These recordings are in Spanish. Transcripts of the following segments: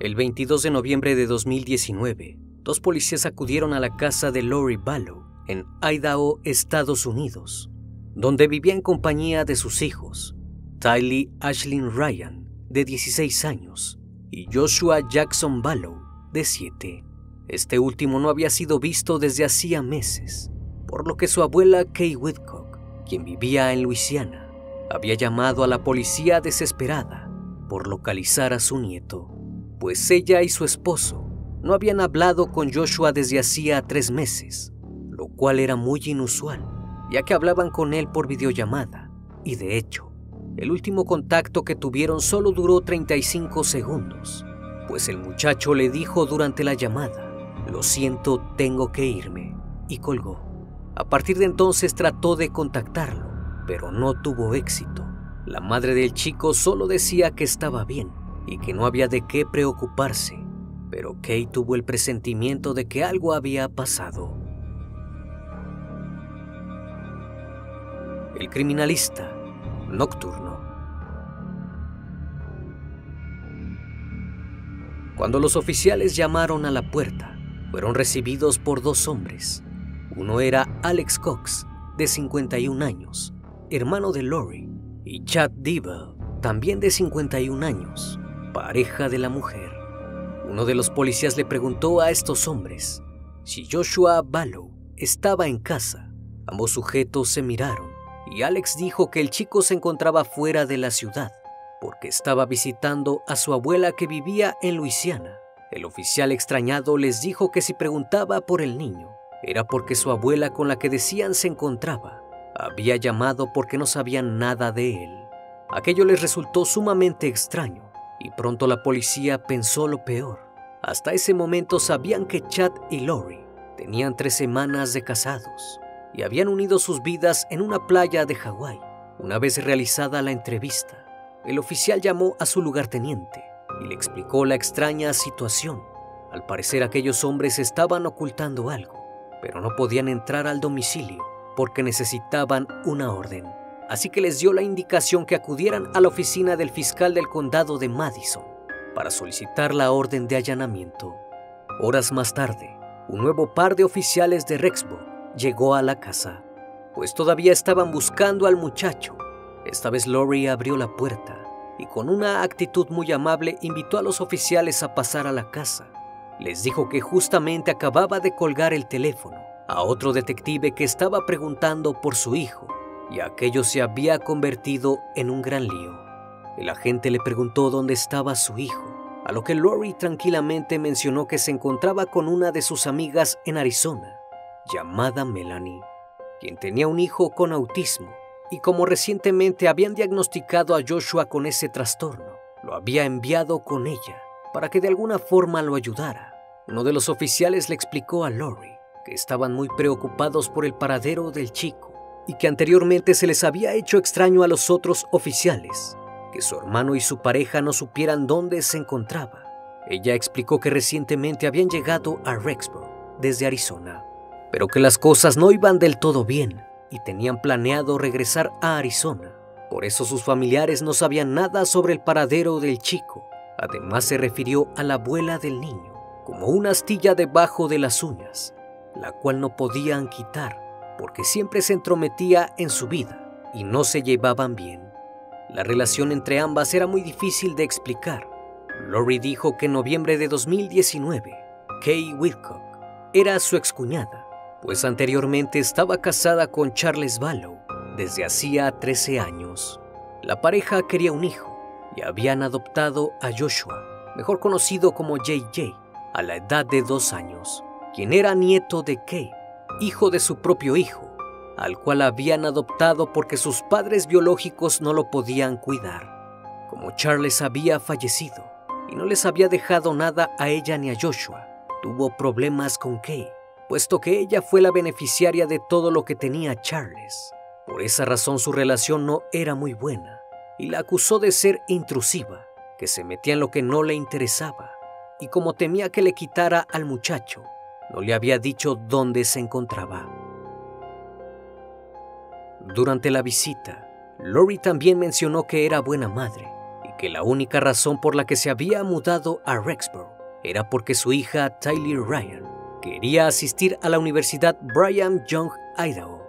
El 22 de noviembre de 2019, dos policías acudieron a la casa de Lori Ballow en Idaho, Estados Unidos, donde vivía en compañía de sus hijos, Tylee Ashlyn Ryan, de 16 años, y Joshua Jackson Ballow, de 7. Este último no había sido visto desde hacía meses, por lo que su abuela Kay Whitcock, quien vivía en Luisiana, había llamado a la policía desesperada por localizar a su nieto pues ella y su esposo no habían hablado con Joshua desde hacía tres meses, lo cual era muy inusual, ya que hablaban con él por videollamada, y de hecho, el último contacto que tuvieron solo duró 35 segundos, pues el muchacho le dijo durante la llamada, lo siento, tengo que irme, y colgó. A partir de entonces trató de contactarlo, pero no tuvo éxito. La madre del chico solo decía que estaba bien, y que no había de qué preocuparse, pero Kay tuvo el presentimiento de que algo había pasado. El criminalista nocturno. Cuando los oficiales llamaron a la puerta, fueron recibidos por dos hombres. Uno era Alex Cox, de 51 años, hermano de Lori, y Chad Devil, también de 51 años, pareja de la mujer. Uno de los policías le preguntó a estos hombres si Joshua Ballow estaba en casa. Ambos sujetos se miraron y Alex dijo que el chico se encontraba fuera de la ciudad porque estaba visitando a su abuela que vivía en Luisiana. El oficial extrañado les dijo que si preguntaba por el niño era porque su abuela con la que decían se encontraba había llamado porque no sabían nada de él. Aquello les resultó sumamente extraño y pronto la policía pensó lo peor. Hasta ese momento sabían que Chad y Lori tenían tres semanas de casados y habían unido sus vidas en una playa de Hawái. Una vez realizada la entrevista, el oficial llamó a su lugarteniente y le explicó la extraña situación. Al parecer aquellos hombres estaban ocultando algo, pero no podían entrar al domicilio porque necesitaban una orden así que les dio la indicación que acudieran a la oficina del fiscal del condado de Madison para solicitar la orden de allanamiento. Horas más tarde, un nuevo par de oficiales de Rexburg llegó a la casa, pues todavía estaban buscando al muchacho. Esta vez Lori abrió la puerta y con una actitud muy amable invitó a los oficiales a pasar a la casa. Les dijo que justamente acababa de colgar el teléfono a otro detective que estaba preguntando por su hijo y aquello se había convertido en un gran lío. El agente le preguntó dónde estaba su hijo, a lo que Lori tranquilamente mencionó que se encontraba con una de sus amigas en Arizona, llamada Melanie, quien tenía un hijo con autismo y como recientemente habían diagnosticado a Joshua con ese trastorno, lo había enviado con ella para que de alguna forma lo ayudara. Uno de los oficiales le explicó a Lori que estaban muy preocupados por el paradero del chico y que anteriormente se les había hecho extraño a los otros oficiales, que su hermano y su pareja no supieran dónde se encontraba. Ella explicó que recientemente habían llegado a Rexburg desde Arizona, pero que las cosas no iban del todo bien y tenían planeado regresar a Arizona. Por eso sus familiares no sabían nada sobre el paradero del chico. Además se refirió a la abuela del niño como una astilla debajo de las uñas, la cual no podían quitar porque siempre se entrometía en su vida y no se llevaban bien. La relación entre ambas era muy difícil de explicar, Lori dijo que en noviembre de 2019, Kay Whitcock era su excuñada, pues anteriormente estaba casada con Charles Ballow desde hacía 13 años. La pareja quería un hijo y habían adoptado a Joshua, mejor conocido como JJ, a la edad de dos años, quien era nieto de Kay, hijo de su propio hijo, al cual habían adoptado porque sus padres biológicos no lo podían cuidar. Como Charles había fallecido y no les había dejado nada a ella ni a Joshua, tuvo problemas con Kay, puesto que ella fue la beneficiaria de todo lo que tenía Charles. Por esa razón su relación no era muy buena y la acusó de ser intrusiva, que se metía en lo que no le interesaba, y como temía que le quitara al muchacho, no le había dicho dónde se encontraba. Durante la visita, Lori también mencionó que era buena madre y que la única razón por la que se había mudado a Rexborough era porque su hija Tyler Ryan quería asistir a la Universidad Brigham Young, Idaho.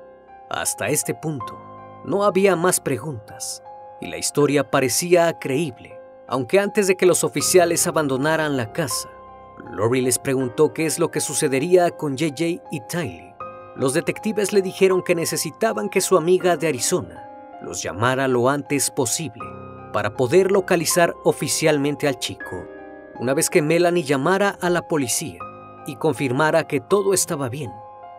Hasta este punto, no había más preguntas y la historia parecía creíble, aunque antes de que los oficiales abandonaran la casa, Lori les preguntó qué es lo que sucedería con JJ y Tylee. Los detectives le dijeron que necesitaban que su amiga de Arizona los llamara lo antes posible para poder localizar oficialmente al chico. Una vez que Melanie llamara a la policía y confirmara que todo estaba bien,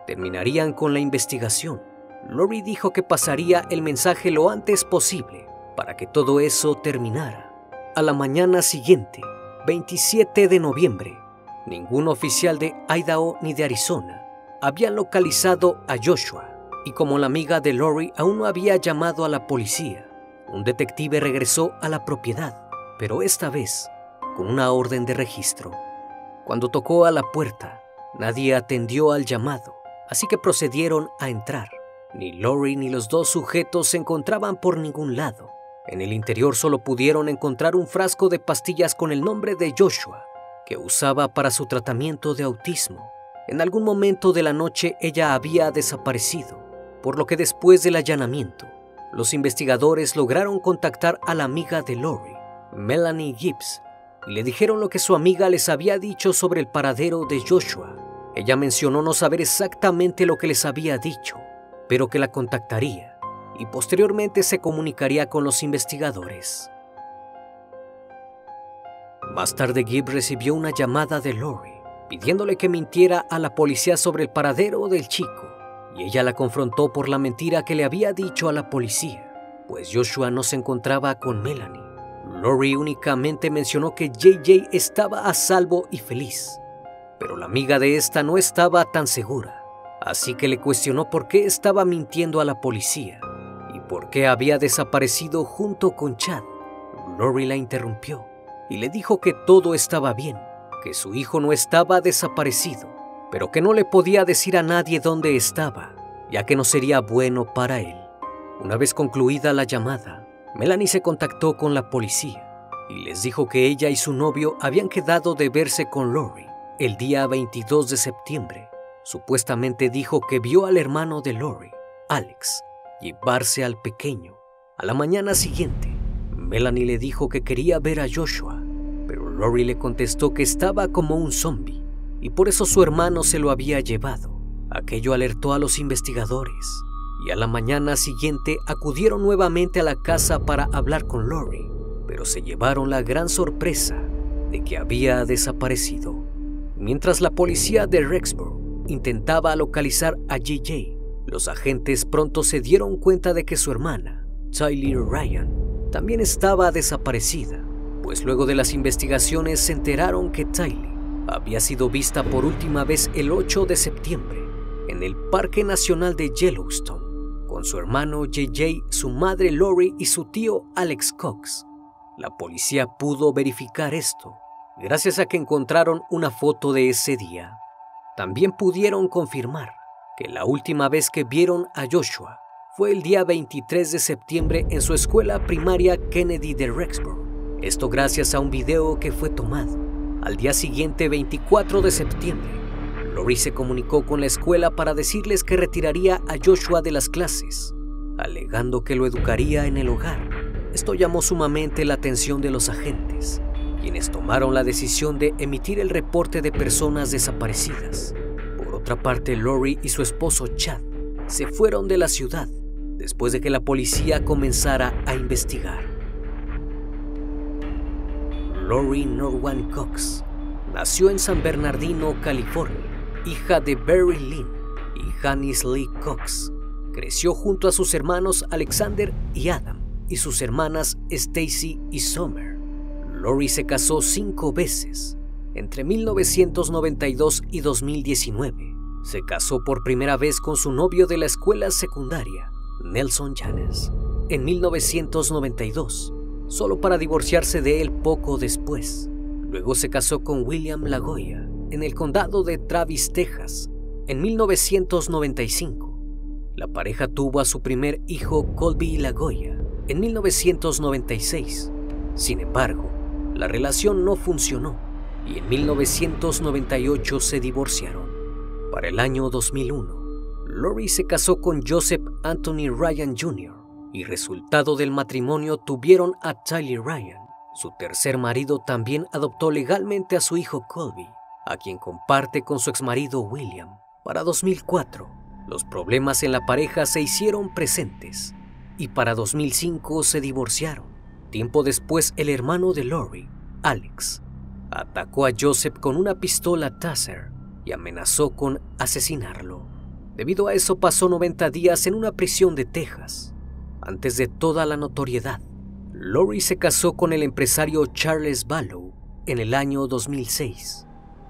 terminarían con la investigación. Lori dijo que pasaría el mensaje lo antes posible para que todo eso terminara. A la mañana siguiente, 27 de noviembre, ningún oficial de Idaho ni de Arizona había localizado a Joshua y como la amiga de Lori aún no había llamado a la policía, un detective regresó a la propiedad, pero esta vez con una orden de registro. Cuando tocó a la puerta, nadie atendió al llamado, así que procedieron a entrar. Ni Lori ni los dos sujetos se encontraban por ningún lado. En el interior solo pudieron encontrar un frasco de pastillas con el nombre de Joshua, que usaba para su tratamiento de autismo. En algún momento de la noche ella había desaparecido, por lo que después del allanamiento, los investigadores lograron contactar a la amiga de Lori, Melanie Gibbs, y le dijeron lo que su amiga les había dicho sobre el paradero de Joshua. Ella mencionó no saber exactamente lo que les había dicho, pero que la contactaría y posteriormente se comunicaría con los investigadores. Más tarde Gibb recibió una llamada de Lori pidiéndole que mintiera a la policía sobre el paradero del chico y ella la confrontó por la mentira que le había dicho a la policía, pues Joshua no se encontraba con Melanie. Lori únicamente mencionó que JJ estaba a salvo y feliz, pero la amiga de esta no estaba tan segura, así que le cuestionó por qué estaba mintiendo a la policía por qué había desaparecido junto con Chad. Lori la interrumpió y le dijo que todo estaba bien, que su hijo no estaba desaparecido, pero que no le podía decir a nadie dónde estaba, ya que no sería bueno para él. Una vez concluida la llamada, Melanie se contactó con la policía y les dijo que ella y su novio habían quedado de verse con Lori el día 22 de septiembre. Supuestamente dijo que vio al hermano de Lori, Alex, llevarse al pequeño. A la mañana siguiente, Melanie le dijo que quería ver a Joshua, Lori le contestó que estaba como un zombie y por eso su hermano se lo había llevado. Aquello alertó a los investigadores y a la mañana siguiente acudieron nuevamente a la casa para hablar con Lori, pero se llevaron la gran sorpresa de que había desaparecido. Mientras la policía de Rexburg intentaba localizar a GJ, los agentes pronto se dieron cuenta de que su hermana, Tyler Ryan, también estaba desaparecida, pues luego de las investigaciones se enteraron que Tyler había sido vista por última vez el 8 de septiembre en el Parque Nacional de Yellowstone, con su hermano JJ, su madre Lori y su tío Alex Cox. La policía pudo verificar esto gracias a que encontraron una foto de ese día. También pudieron confirmar que la última vez que vieron a Joshua fue el día 23 de septiembre en su escuela primaria Kennedy de Rexborough. Esto gracias a un video que fue tomado. Al día siguiente, 24 de septiembre, Lori se comunicó con la escuela para decirles que retiraría a Joshua de las clases, alegando que lo educaría en el hogar. Esto llamó sumamente la atención de los agentes, quienes tomaron la decisión de emitir el reporte de personas desaparecidas. Por otra parte, Lori y su esposo Chad se fueron de la ciudad después de que la policía comenzara a investigar. Lori Norwan Cox nació en San Bernardino, California, hija de Barry Lynn y Janice Lee Cox. Creció junto a sus hermanos Alexander y Adam y sus hermanas Stacy y Summer. Lori se casó cinco veces entre 1992 y 2019. Se casó por primera vez con su novio de la escuela secundaria, Nelson Janes, en 1992, solo para divorciarse de él poco después. Luego se casó con William Lagoya en el condado de Travis, Texas, en 1995. La pareja tuvo a su primer hijo Colby Lagoya en 1996. Sin embargo, la relación no funcionó y en 1998 se divorciaron. Para el año 2001, Lori se casó con Joseph Anthony Ryan Jr. y resultado del matrimonio tuvieron a Tyler Ryan. Su tercer marido también adoptó legalmente a su hijo Colby, a quien comparte con su exmarido William. Para 2004, los problemas en la pareja se hicieron presentes y para 2005 se divorciaron. Tiempo después, el hermano de Lori, Alex, atacó a Joseph con una pistola Taser y amenazó con asesinarlo. Debido a eso pasó 90 días en una prisión de Texas. Antes de toda la notoriedad, Lori se casó con el empresario Charles Ballow en el año 2006.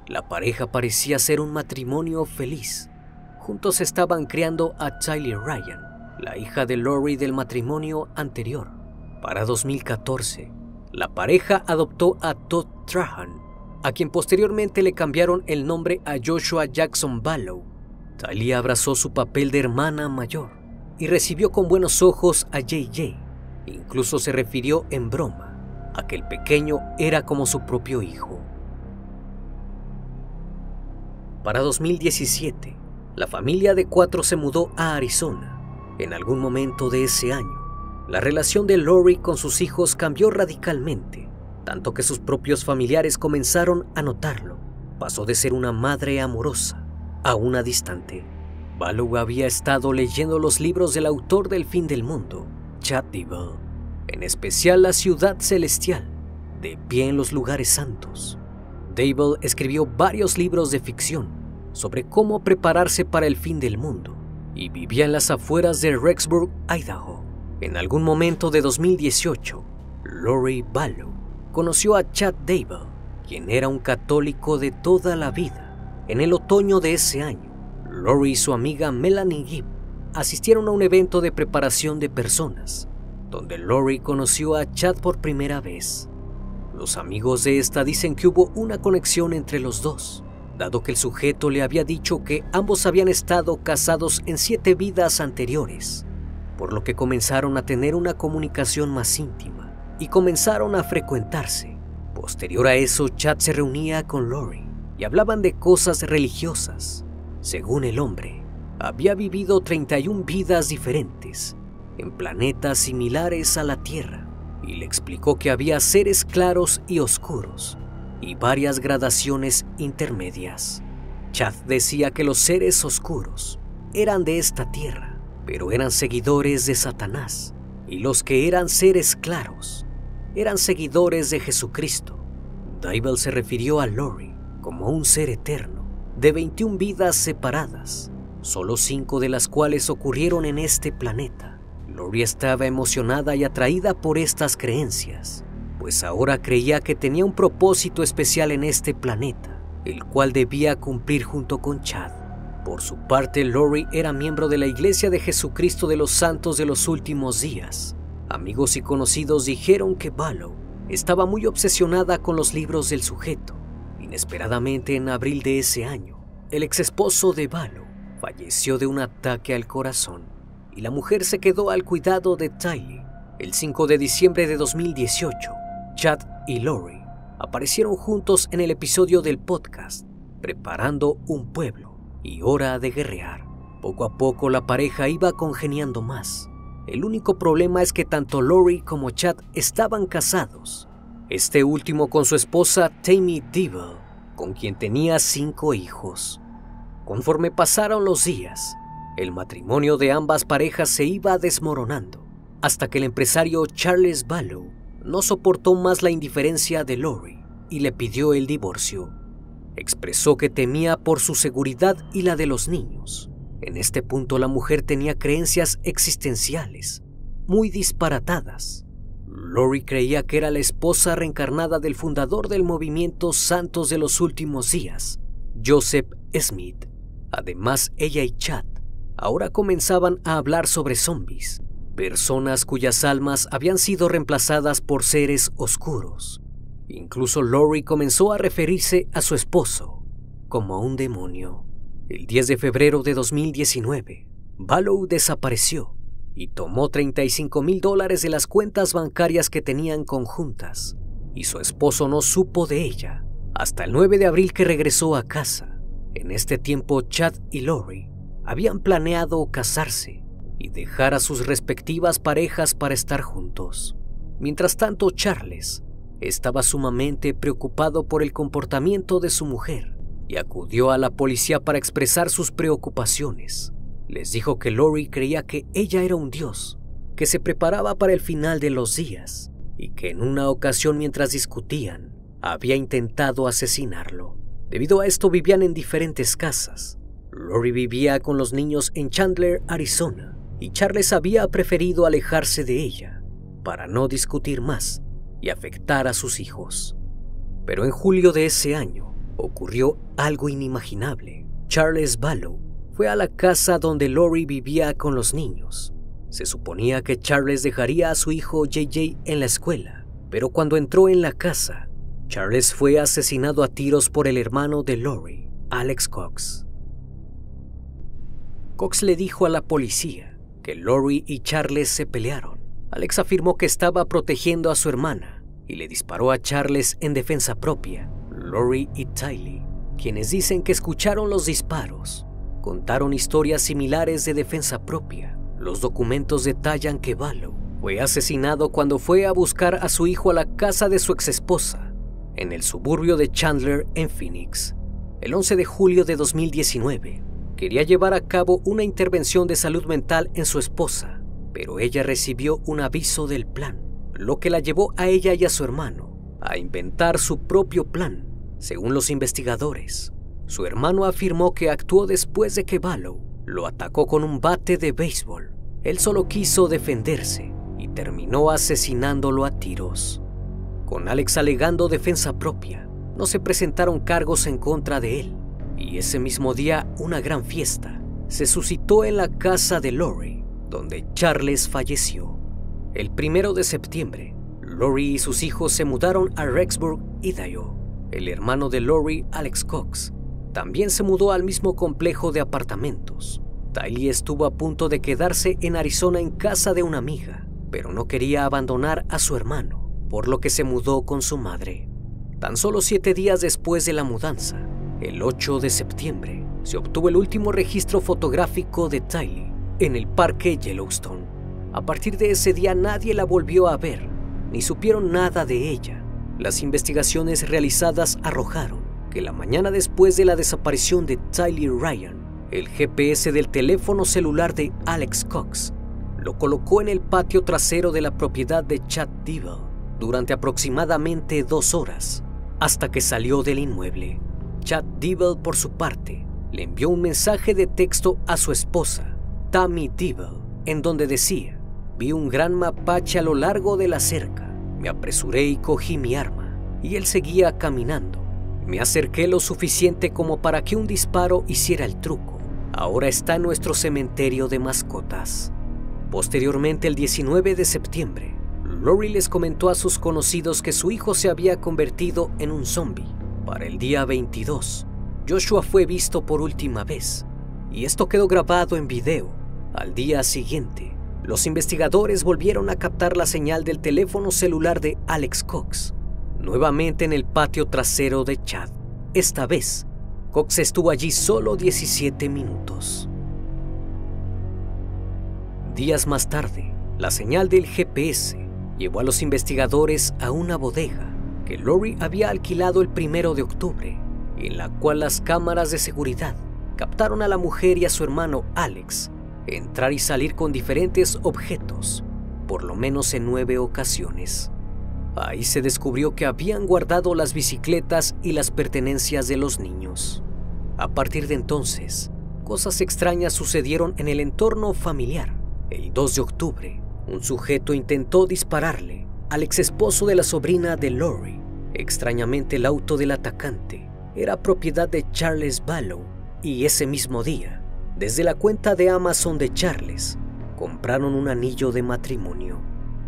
La pareja parecía ser un matrimonio feliz. Juntos estaban criando a Tyler Ryan, la hija de Lori del matrimonio anterior. Para 2014, la pareja adoptó a Todd Trahan, a quien posteriormente le cambiaron el nombre a Joshua Jackson Ballow Talia abrazó su papel de hermana mayor y recibió con buenos ojos a JJ. Incluso se refirió en broma a que el pequeño era como su propio hijo. Para 2017, la familia de cuatro se mudó a Arizona. En algún momento de ese año, la relación de Lori con sus hijos cambió radicalmente, tanto que sus propios familiares comenzaron a notarlo. Pasó de ser una madre amorosa a una distante. Baloo había estado leyendo los libros del autor del fin del mundo, Chad Dibble, en especial La Ciudad Celestial, de pie en los lugares santos. Dable escribió varios libros de ficción sobre cómo prepararse para el fin del mundo y vivía en las afueras de Rexburg, Idaho. En algún momento de 2018, Lori Ballow conoció a Chad Dable, quien era un católico de toda la vida en el otoño de ese año, Lori y su amiga Melanie Gibb asistieron a un evento de preparación de personas, donde Lori conoció a Chad por primera vez. Los amigos de esta dicen que hubo una conexión entre los dos, dado que el sujeto le había dicho que ambos habían estado casados en siete vidas anteriores, por lo que comenzaron a tener una comunicación más íntima y comenzaron a frecuentarse. Posterior a eso, Chad se reunía con Lori y hablaban de cosas religiosas. Según el hombre, había vivido 31 vidas diferentes en planetas similares a la Tierra y le explicó que había seres claros y oscuros y varias gradaciones intermedias. Chad decía que los seres oscuros eran de esta Tierra, pero eran seguidores de Satanás, y los que eran seres claros eran seguidores de Jesucristo. Dybel se refirió a Lori como un ser eterno, de 21 vidas separadas, solo cinco de las cuales ocurrieron en este planeta. Lori estaba emocionada y atraída por estas creencias, pues ahora creía que tenía un propósito especial en este planeta, el cual debía cumplir junto con Chad. Por su parte, Lori era miembro de la Iglesia de Jesucristo de los Santos de los Últimos Días. Amigos y conocidos dijeron que Ballow estaba muy obsesionada con los libros del sujeto Inesperadamente, en abril de ese año, el ex esposo de Balo falleció de un ataque al corazón y la mujer se quedó al cuidado de Tylee. El 5 de diciembre de 2018, Chad y Lori aparecieron juntos en el episodio del podcast Preparando un pueblo y hora de guerrear. Poco a poco la pareja iba congeniando más. El único problema es que tanto Lori como Chad estaban casados este último con su esposa Tammy Devil, con quien tenía cinco hijos. Conforme pasaron los días, el matrimonio de ambas parejas se iba desmoronando, hasta que el empresario Charles Ballow no soportó más la indiferencia de Lori y le pidió el divorcio. Expresó que temía por su seguridad y la de los niños. En este punto la mujer tenía creencias existenciales muy disparatadas. Lori creía que era la esposa reencarnada del fundador del movimiento Santos de los Últimos Días, Joseph Smith. Además, ella y Chad ahora comenzaban a hablar sobre zombies, personas cuyas almas habían sido reemplazadas por seres oscuros. Incluso Lori comenzó a referirse a su esposo como un demonio. El 10 de febrero de 2019, Ballow desapareció y tomó 35 mil dólares de las cuentas bancarias que tenían conjuntas, y su esposo no supo de ella hasta el 9 de abril que regresó a casa. En este tiempo, Chad y Lori habían planeado casarse y dejar a sus respectivas parejas para estar juntos. Mientras tanto, Charles estaba sumamente preocupado por el comportamiento de su mujer y acudió a la policía para expresar sus preocupaciones. Les dijo que Lori creía que ella era un dios, que se preparaba para el final de los días y que en una ocasión mientras discutían había intentado asesinarlo. Debido a esto vivían en diferentes casas. Lori vivía con los niños en Chandler, Arizona, y Charles había preferido alejarse de ella para no discutir más y afectar a sus hijos. Pero en julio de ese año ocurrió algo inimaginable. Charles Ballow fue a la casa donde Lori vivía con los niños. Se suponía que Charles dejaría a su hijo JJ en la escuela, pero cuando entró en la casa, Charles fue asesinado a tiros por el hermano de Lori, Alex Cox. Cox le dijo a la policía que Lori y Charles se pelearon. Alex afirmó que estaba protegiendo a su hermana y le disparó a Charles en defensa propia. Lori y Tylee, quienes dicen que escucharon los disparos, contaron historias similares de defensa propia. Los documentos detallan que Ballow fue asesinado cuando fue a buscar a su hijo a la casa de su exesposa, en el suburbio de Chandler, en Phoenix. El 11 de julio de 2019, quería llevar a cabo una intervención de salud mental en su esposa, pero ella recibió un aviso del plan, lo que la llevó a ella y a su hermano a inventar su propio plan, según los investigadores. Su hermano afirmó que actuó después de que Ballow lo atacó con un bate de béisbol. Él solo quiso defenderse y terminó asesinándolo a tiros. Con Alex alegando defensa propia, no se presentaron cargos en contra de él, y ese mismo día una gran fiesta se suscitó en la casa de Lori, donde Charles falleció. El primero de septiembre, Lori y sus hijos se mudaron a Rexburg, Idaho. El hermano de Lori, Alex Cox, también se mudó al mismo complejo de apartamentos. Tylee estuvo a punto de quedarse en Arizona en casa de una amiga, pero no quería abandonar a su hermano, por lo que se mudó con su madre. Tan solo siete días después de la mudanza, el 8 de septiembre, se obtuvo el último registro fotográfico de Tylee en el parque Yellowstone. A partir de ese día nadie la volvió a ver, ni supieron nada de ella. Las investigaciones realizadas arrojaron que la mañana después de la desaparición de Tyler Ryan, el GPS del teléfono celular de Alex Cox lo colocó en el patio trasero de la propiedad de Chad Devil durante aproximadamente dos horas, hasta que salió del inmueble. Chad Devil, por su parte, le envió un mensaje de texto a su esposa, Tammy Devil, en donde decía, vi un gran mapache a lo largo de la cerca, me apresuré y cogí mi arma, y él seguía caminando. Me acerqué lo suficiente como para que un disparo hiciera el truco. Ahora está nuestro cementerio de mascotas. Posteriormente, el 19 de septiembre, Lori les comentó a sus conocidos que su hijo se había convertido en un zombie. Para el día 22, Joshua fue visto por última vez, y esto quedó grabado en video. Al día siguiente, los investigadores volvieron a captar la señal del teléfono celular de Alex Cox, nuevamente en el patio trasero de Chad. Esta vez, Cox estuvo allí solo 17 minutos. Días más tarde, la señal del GPS llevó a los investigadores a una bodega que Lori había alquilado el primero de octubre, en la cual las cámaras de seguridad captaron a la mujer y a su hermano Alex entrar y salir con diferentes objetos, por lo menos en nueve ocasiones. Ahí se descubrió que habían guardado las bicicletas y las pertenencias de los niños. A partir de entonces, cosas extrañas sucedieron en el entorno familiar. El 2 de octubre, un sujeto intentó dispararle al ex esposo de la sobrina de Lori. Extrañamente, el auto del atacante era propiedad de Charles Ballow y ese mismo día, desde la cuenta de Amazon de Charles, compraron un anillo de matrimonio.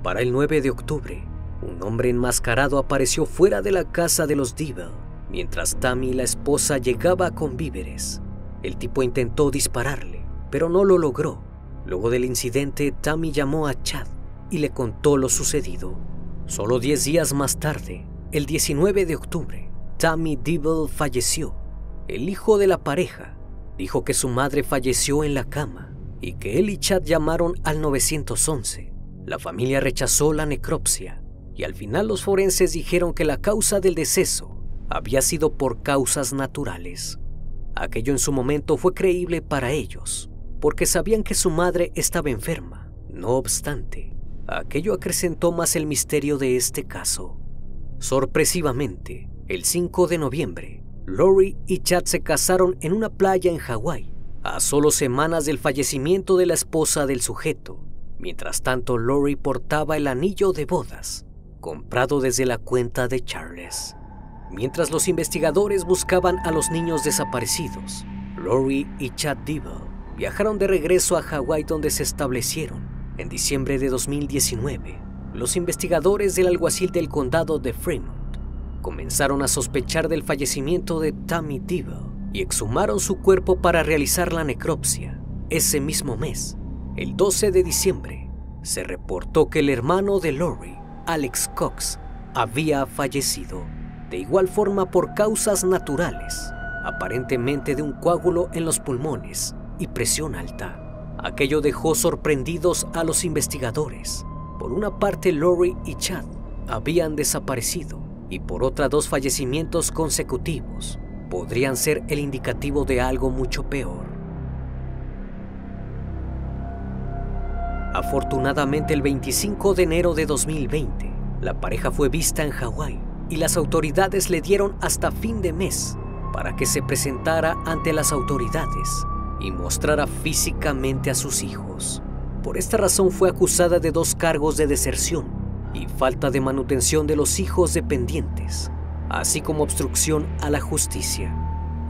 Para el 9 de octubre, un hombre enmascarado apareció fuera de la casa de los Devil mientras Tammy, la esposa, llegaba con víveres. El tipo intentó dispararle, pero no lo logró. Luego del incidente, Tammy llamó a Chad y le contó lo sucedido. Solo 10 días más tarde, el 19 de octubre, Tammy Devil falleció. El hijo de la pareja dijo que su madre falleció en la cama y que él y Chad llamaron al 911. La familia rechazó la necropsia y al final los forenses dijeron que la causa del deceso había sido por causas naturales. Aquello en su momento fue creíble para ellos, porque sabían que su madre estaba enferma. No obstante, aquello acrecentó más el misterio de este caso. Sorpresivamente, el 5 de noviembre, Lori y Chad se casaron en una playa en Hawái, a solo semanas del fallecimiento de la esposa del sujeto. Mientras tanto, Lori portaba el anillo de bodas comprado desde la cuenta de Charles. Mientras los investigadores buscaban a los niños desaparecidos, Lori y Chad Devil viajaron de regreso a Hawái donde se establecieron. En diciembre de 2019, los investigadores del alguacil del condado de Fremont comenzaron a sospechar del fallecimiento de Tammy Devil y exhumaron su cuerpo para realizar la necropsia. Ese mismo mes, el 12 de diciembre, se reportó que el hermano de Lori Alex Cox había fallecido, de igual forma por causas naturales, aparentemente de un coágulo en los pulmones y presión alta. Aquello dejó sorprendidos a los investigadores. Por una parte, Lori y Chad habían desaparecido y por otra dos fallecimientos consecutivos podrían ser el indicativo de algo mucho peor. Afortunadamente el 25 de enero de 2020, la pareja fue vista en Hawái y las autoridades le dieron hasta fin de mes para que se presentara ante las autoridades y mostrara físicamente a sus hijos. Por esta razón fue acusada de dos cargos de deserción y falta de manutención de los hijos dependientes, así como obstrucción a la justicia.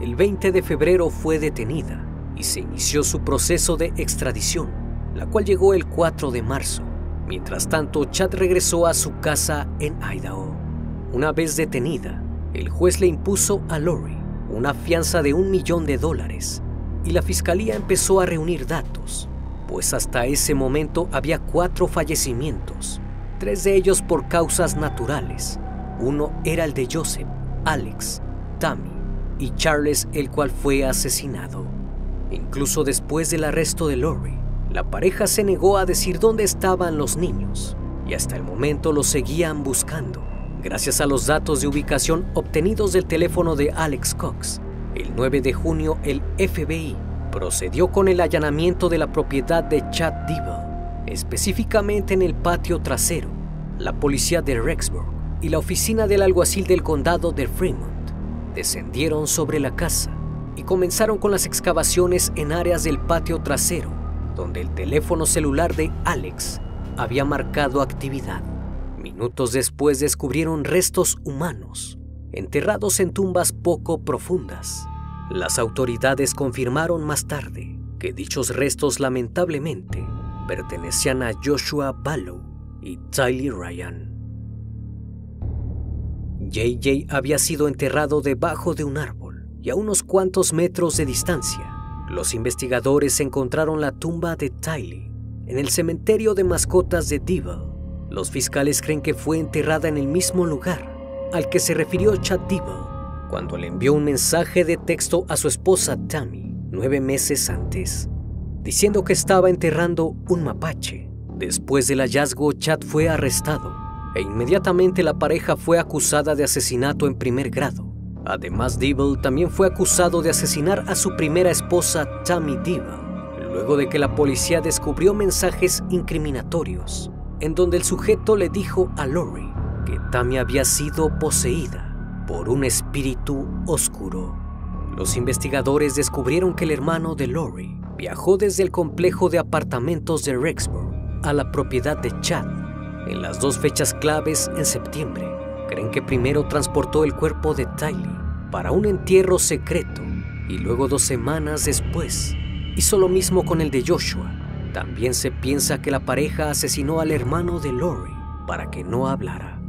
El 20 de febrero fue detenida y se inició su proceso de extradición la cual llegó el 4 de marzo. Mientras tanto, Chad regresó a su casa en Idaho. Una vez detenida, el juez le impuso a Lori una fianza de un millón de dólares y la fiscalía empezó a reunir datos, pues hasta ese momento había cuatro fallecimientos, tres de ellos por causas naturales. Uno era el de Joseph, Alex, Tammy y Charles, el cual fue asesinado. Incluso después del arresto de Lori, la pareja se negó a decir dónde estaban los niños y hasta el momento los seguían buscando. Gracias a los datos de ubicación obtenidos del teléfono de Alex Cox, el 9 de junio el FBI procedió con el allanamiento de la propiedad de Chad Devil, específicamente en el patio trasero. La policía de Rexburg y la oficina del alguacil del condado de Fremont descendieron sobre la casa y comenzaron con las excavaciones en áreas del patio trasero donde el teléfono celular de Alex había marcado actividad. Minutos después descubrieron restos humanos, enterrados en tumbas poco profundas. Las autoridades confirmaron más tarde que dichos restos lamentablemente pertenecían a Joshua Ballow y Tyler Ryan. JJ había sido enterrado debajo de un árbol y a unos cuantos metros de distancia los investigadores encontraron la tumba de Tylee en el cementerio de mascotas de Devil. Los fiscales creen que fue enterrada en el mismo lugar al que se refirió Chad Devil cuando le envió un mensaje de texto a su esposa Tammy nueve meses antes, diciendo que estaba enterrando un mapache. Después del hallazgo, Chad fue arrestado. e inmediatamente la pareja fue acusada de asesinato en primer grado. Además, Devil también fue acusado de asesinar a su primera esposa, Tammy Devil, luego de que la policía descubrió mensajes incriminatorios en donde el sujeto le dijo a Lori que Tammy había sido poseída por un espíritu oscuro. Los investigadores descubrieron que el hermano de Lori viajó desde el complejo de apartamentos de Rexburg a la propiedad de Chad en las dos fechas claves en septiembre. Creen que primero transportó el cuerpo de Tylee para un entierro secreto y luego dos semanas después hizo lo mismo con el de Joshua. También se piensa que la pareja asesinó al hermano de Lori para que no hablara.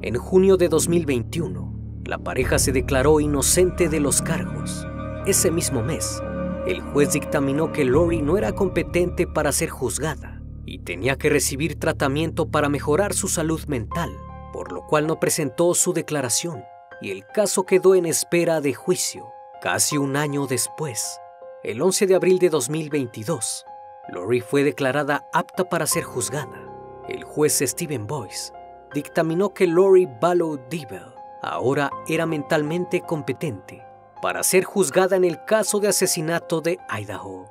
En junio de 2021, la pareja se declaró inocente de los cargos. Ese mismo mes, el juez dictaminó que Lori no era competente para ser juzgada y tenía que recibir tratamiento para mejorar su salud mental, por lo cual no presentó su declaración y el caso quedó en espera de juicio. Casi un año después, el 11 de abril de 2022, Lori fue declarada apta para ser juzgada. El juez Stephen Boyce dictaminó que Lori Ballow Dibel ahora era mentalmente competente para ser juzgada en el caso de asesinato de Idaho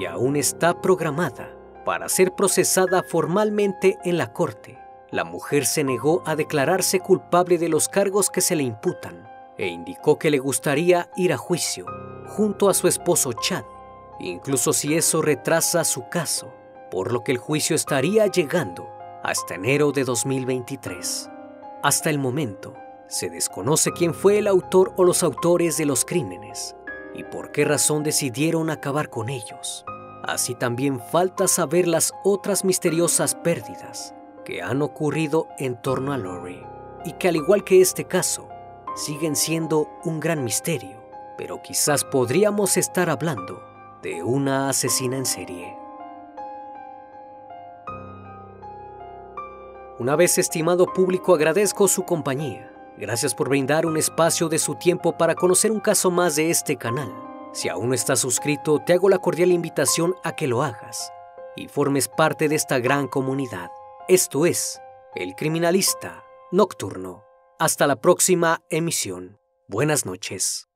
y aún está programada para ser procesada formalmente en la corte. La mujer se negó a declararse culpable de los cargos que se le imputan e indicó que le gustaría ir a juicio junto a su esposo Chad, incluso si eso retrasa su caso, por lo que el juicio estaría llegando hasta enero de 2023. Hasta el momento, se desconoce quién fue el autor o los autores de los crímenes y por qué razón decidieron acabar con ellos. Así también falta saber las otras misteriosas pérdidas que han ocurrido en torno a Lori y que al igual que este caso, siguen siendo un gran misterio, pero quizás podríamos estar hablando de una asesina en serie. Una vez estimado público agradezco su compañía Gracias por brindar un espacio de su tiempo para conocer un caso más de este canal. Si aún no estás suscrito, te hago la cordial invitación a que lo hagas y formes parte de esta gran comunidad. Esto es El Criminalista Nocturno. Hasta la próxima emisión. Buenas noches.